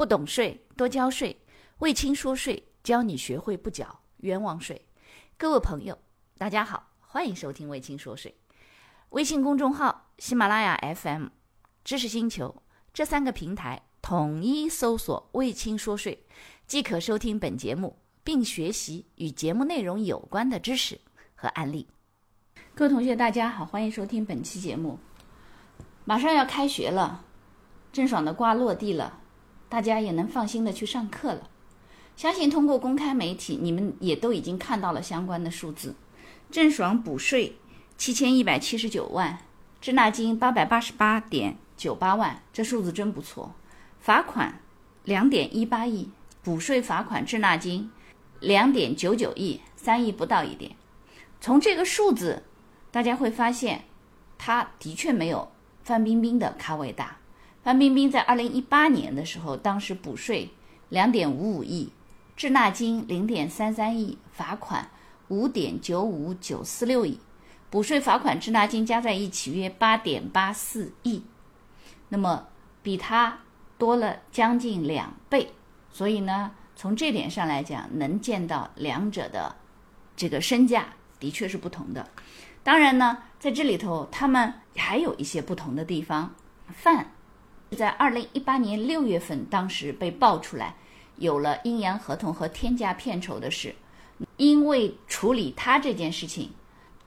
不懂税，多交税。魏青说税，教你学会不缴冤枉税。各位朋友，大家好，欢迎收听魏青说税。微信公众号、喜马拉雅 FM、知识星球这三个平台统一搜索“魏青说税”，即可收听本节目，并学习与节目内容有关的知识和案例。各位同学，大家好，欢迎收听本期节目。马上要开学了，郑爽的瓜落地了。大家也能放心的去上课了。相信通过公开媒体，你们也都已经看到了相关的数字。郑爽补税七千一百七十九万，滞纳金八百八十八点九八万，这数字真不错。罚款两点一八亿，补税罚款滞纳金两点九九亿，三亿不到一点。从这个数字，大家会发现，他的确没有范冰冰的咖位大。范冰冰在二零一八年的时候，当时补税两点五五亿，滞纳金零点三三亿，罚款五点九五九四六亿，补税罚款滞纳金加在一起约八点八四亿，那么比他多了将近两倍。所以呢，从这点上来讲，能见到两者的这个身价的确是不同的。当然呢，在这里头他们还有一些不同的地方。范。在二零一八年六月份，当时被爆出来有了阴阳合同和天价片酬的事，因为处理他这件事情，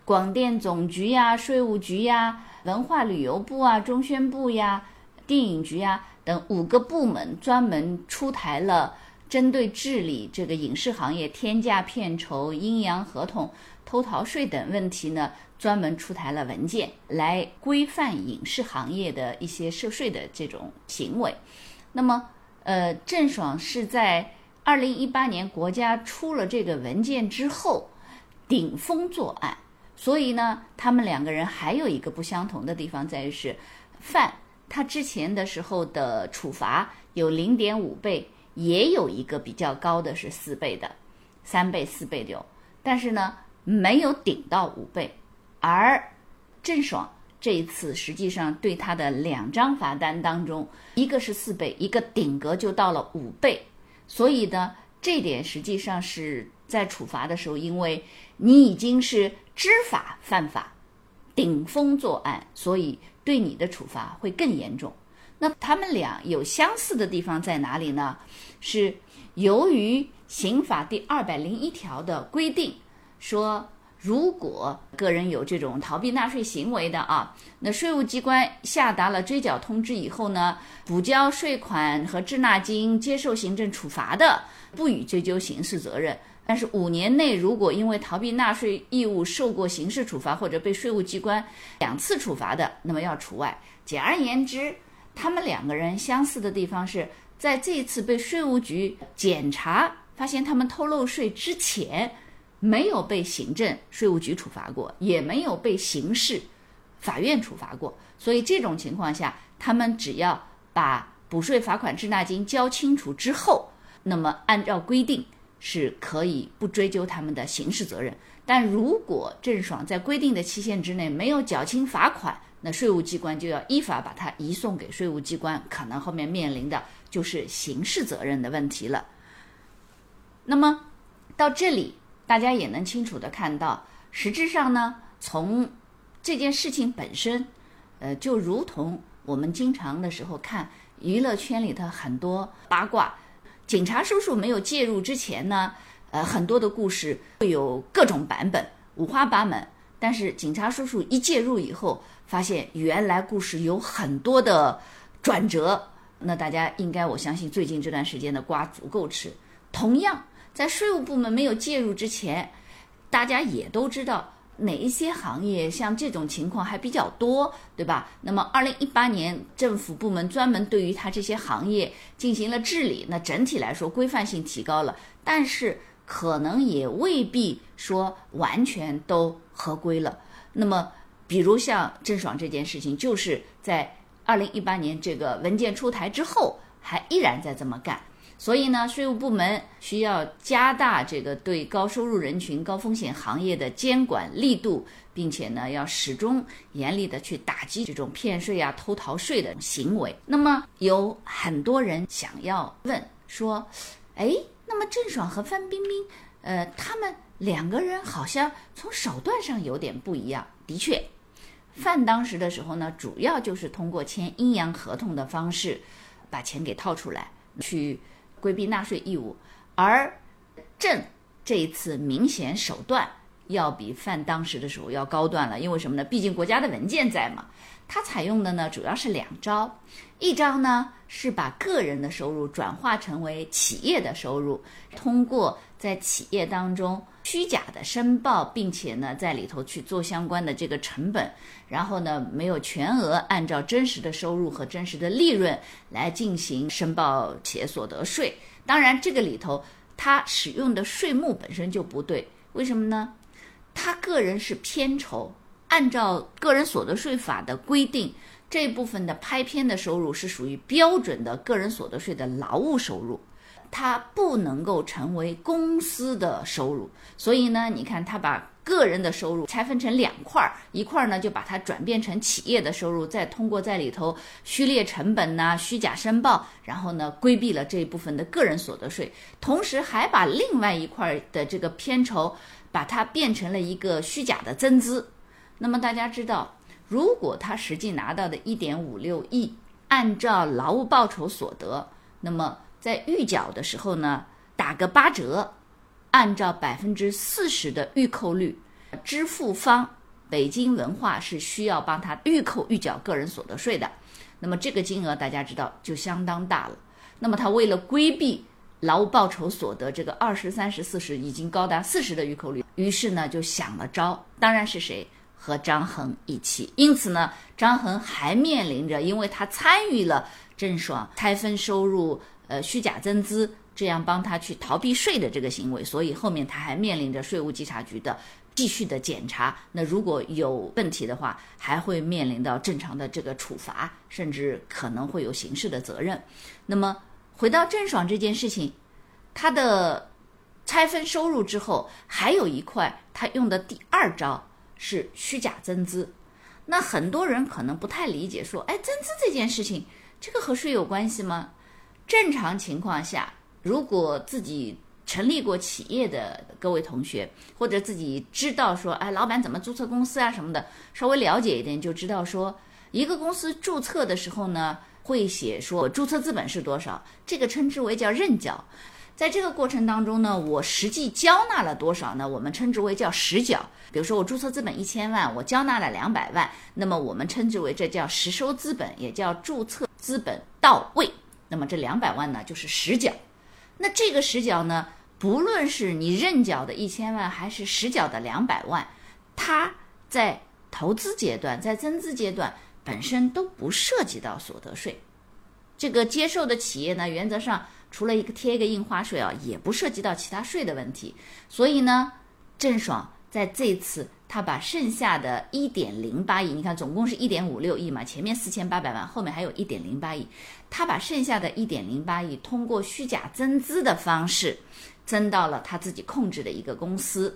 广电总局呀、税务局呀、文化旅游部啊、中宣部呀、电影局呀等五个部门专门出台了针对治理这个影视行业天价片酬、阴阳合同。偷逃税等问题呢，专门出台了文件来规范影视行业的一些涉税的这种行为。那么，呃，郑爽是在二零一八年国家出了这个文件之后顶风作案，所以呢，他们两个人还有一个不相同的地方在于是，范他之前的时候的处罚有零点五倍，也有一个比较高的是四倍的，三倍、四倍的有，但是呢。没有顶到五倍，而郑爽这一次实际上对他的两张罚单当中，一个是四倍，一个顶格就到了五倍，所以呢，这点实际上是在处罚的时候，因为你已经是知法犯法，顶风作案，所以对你的处罚会更严重。那他们俩有相似的地方在哪里呢？是由于刑法第二百零一条的规定。说，如果个人有这种逃避纳税行为的啊，那税务机关下达了追缴通知以后呢，补交税款和滞纳金，接受行政处罚的，不予追究刑事责任。但是五年内如果因为逃避纳税义务受过刑事处罚或者被税务机关两次处罚的，那么要除外。简而言之，他们两个人相似的地方是在这次被税务局检查发现他们偷漏税之前。没有被行政税务局处罚过，也没有被刑事法院处罚过，所以这种情况下，他们只要把补税罚款滞纳金交清楚之后，那么按照规定是可以不追究他们的刑事责任。但如果郑爽在规定的期限之内没有缴清罚款，那税务机关就要依法把他移送给税务机关，可能后面面临的就是刑事责任的问题了。那么到这里。大家也能清楚的看到，实质上呢，从这件事情本身，呃，就如同我们经常的时候看娱乐圈里的很多八卦，警察叔叔没有介入之前呢，呃，很多的故事会有各种版本，五花八门。但是警察叔叔一介入以后，发现原来故事有很多的转折，那大家应该我相信最近这段时间的瓜足够吃。同样。在税务部门没有介入之前，大家也都知道哪一些行业像这种情况还比较多，对吧？那么，二零一八年政府部门专门对于它这些行业进行了治理，那整体来说规范性提高了，但是可能也未必说完全都合规了。那么，比如像郑爽这件事情，就是在二零一八年这个文件出台之后，还依然在这么干。所以呢，税务部门需要加大这个对高收入人群、高风险行业的监管力度，并且呢，要始终严厉的去打击这种骗税啊、偷逃税的行为。那么，有很多人想要问说，哎，那么郑爽和范冰冰，呃，他们两个人好像从手段上有点不一样。的确，范当时的时候呢，主要就是通过签阴阳合同的方式，把钱给套出来，去规避纳税义务。而政这一次明显手段要比范当时的时候要高段了，因为什么呢？毕竟国家的文件在嘛。它采用的呢，主要是两招，一招呢是把个人的收入转化成为企业的收入，通过在企业当中虚假的申报，并且呢在里头去做相关的这个成本，然后呢没有全额按照真实的收入和真实的利润来进行申报企业所得税。当然，这个里头他使用的税目本身就不对，为什么呢？他个人是片酬。按照个人所得税法的规定，这部分的拍片的收入是属于标准的个人所得税的劳务收入，它不能够成为公司的收入。所以呢，你看他把个人的收入拆分成两块儿，一块儿呢就把它转变成企业的收入，再通过在里头虚列成本呐、虚假申报，然后呢规避了这一部分的个人所得税，同时还把另外一块的这个片酬把它变成了一个虚假的增资。那么大家知道，如果他实际拿到的一点五六亿，按照劳务报酬所得，那么在预缴的时候呢，打个八折，按照百分之四十的预扣率，支付方北京文化是需要帮他预扣预缴个人所得税的。那么这个金额大家知道就相当大了。那么他为了规避劳务报酬所得这个二十三十四十已经高达四十的预扣率，于是呢就想了招，当然是谁？和张恒一起，因此呢，张恒还面临着，因为他参与了郑爽拆分收入、呃虚假增资，这样帮他去逃避税的这个行为，所以后面他还面临着税务稽查局的继续的检查。那如果有问题的话，还会面临到正常的这个处罚，甚至可能会有刑事的责任。那么回到郑爽这件事情，他的拆分收入之后，还有一块他用的第二招。是虚假增资，那很多人可能不太理解，说，哎，增资这件事情，这个和税有关系吗？正常情况下，如果自己成立过企业的各位同学，或者自己知道说，哎，老板怎么注册公司啊什么的，稍微了解一点就知道说，一个公司注册的时候呢，会写说注册资本是多少，这个称之为叫认缴。在这个过程当中呢，我实际交纳了多少呢？我们称之为叫实缴。比如说我注册资本一千万，我交纳了两百万，那么我们称之为这叫实收资本，也叫注册资本到位。那么这两百万呢，就是实缴。那这个实缴呢，不论是你认缴的一千万，还是实缴的两百万，它在投资阶段、在增资阶段本身都不涉及到所得税。这个接受的企业呢，原则上。除了一个贴一个印花税啊，也不涉及到其他税的问题。所以呢，郑爽在这次他把剩下的一点零八亿，你看总共是一点五六亿嘛，前面四千八百万，后面还有一点零八亿，他把剩下的一点零八亿通过虚假增资的方式，增到了他自己控制的一个公司。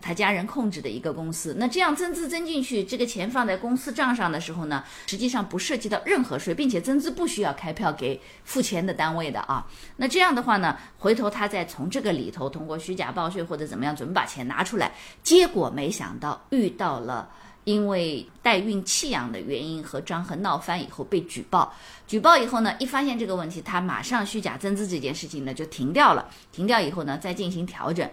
他家人控制的一个公司，那这样增资增进去，这个钱放在公司账上的时候呢，实际上不涉及到任何税，并且增资不需要开票给付钱的单位的啊。那这样的话呢，回头他再从这个里头通过虚假报税或者怎么样，准备把钱拿出来，结果没想到遇到了因为代孕弃养的原因和张恒闹翻以后被举报，举报以后呢，一发现这个问题，他马上虚假增资这件事情呢就停掉了，停掉以后呢再进行调整。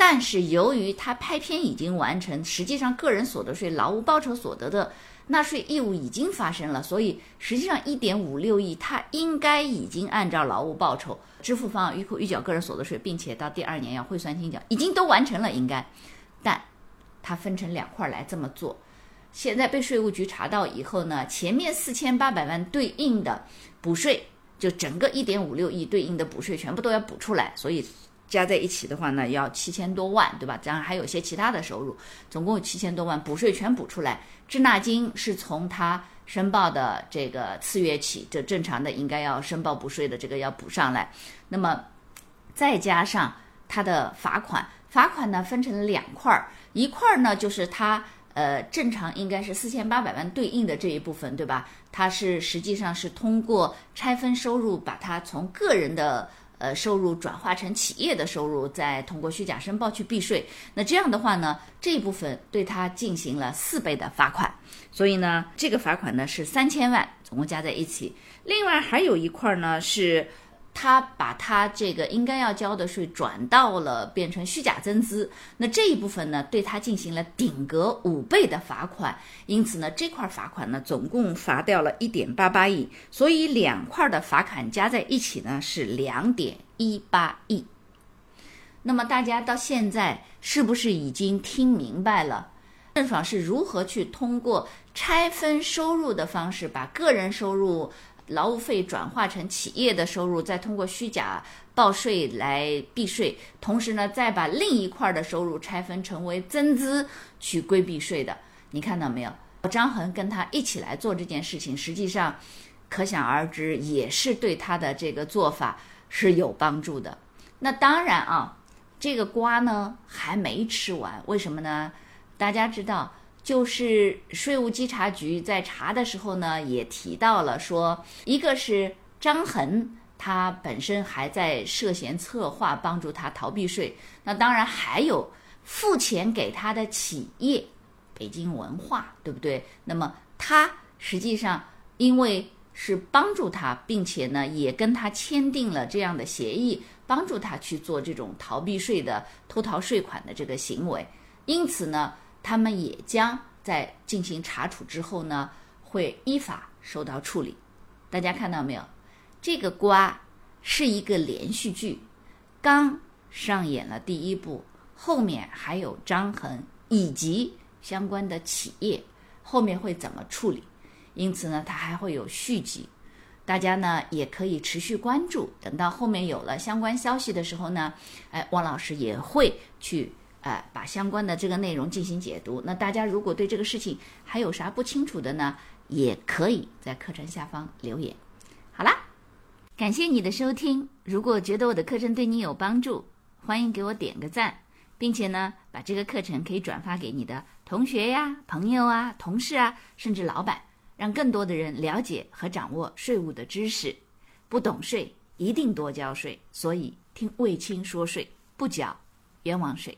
但是由于他拍片已经完成，实际上个人所得税、劳务报酬所得的纳税义务已经发生了，所以实际上一点五六亿他应该已经按照劳务报酬支付方预扣预缴个人所得税，并且到第二年要汇算清缴，已经都完成了应该。但他分成两块来这么做，现在被税务局查到以后呢，前面四千八百万对应的补税，就整个一点五六亿对应的补税全部都要补出来，所以。加在一起的话呢，要七千多万，对吧？这样还有一些其他的收入，总共有七千多万，补税全补出来。滞纳金是从他申报的这个次月起，这正常的应该要申报补税的这个要补上来。那么再加上他的罚款，罚款呢分成两块儿，一块儿呢就是他呃正常应该是四千八百万对应的这一部分，对吧？它是实际上是通过拆分收入，把它从个人的呃收入转化成企业的收入，再通过虚假申报去避税。那这样的话呢，这一部分对他进行了四倍的罚款，所以呢，这个罚款呢是三千万，总共加在一起。另外还有一块呢是。他把他这个应该要交的税转到了变成虚假增资，那这一部分呢，对他进行了顶格五倍的罚款，因此呢，这块罚款呢，总共罚掉了一点八八亿，所以两块的罚款加在一起呢是两点一八亿。那么大家到现在是不是已经听明白了郑爽是如何去通过拆分收入的方式把个人收入？劳务费转化成企业的收入，再通过虚假报税来避税，同时呢，再把另一块的收入拆分成为增资去规避税的。你看到没有？张恒跟他一起来做这件事情，实际上可想而知，也是对他的这个做法是有帮助的。那当然啊，这个瓜呢还没吃完，为什么呢？大家知道。就是税务稽查局在查的时候呢，也提到了说，一个是张恒，他本身还在涉嫌策划帮助他逃避税。那当然还有付钱给他的企业北京文化，对不对？那么他实际上因为是帮助他，并且呢也跟他签订了这样的协议，帮助他去做这种逃避税的偷逃税款的这个行为，因此呢。他们也将在进行查处之后呢，会依法受到处理。大家看到没有？这个瓜是一个连续剧，刚上演了第一部，后面还有张恒以及相关的企业，后面会怎么处理？因此呢，它还会有续集。大家呢也可以持续关注，等到后面有了相关消息的时候呢，哎，汪老师也会去。呃，把相关的这个内容进行解读。那大家如果对这个事情还有啥不清楚的呢，也可以在课程下方留言。好啦，感谢你的收听。如果觉得我的课程对你有帮助，欢迎给我点个赞，并且呢，把这个课程可以转发给你的同学呀、朋友啊、同事啊，甚至老板，让更多的人了解和掌握税务的知识。不懂税，一定多交税。所以听卫青说税，不缴冤枉税。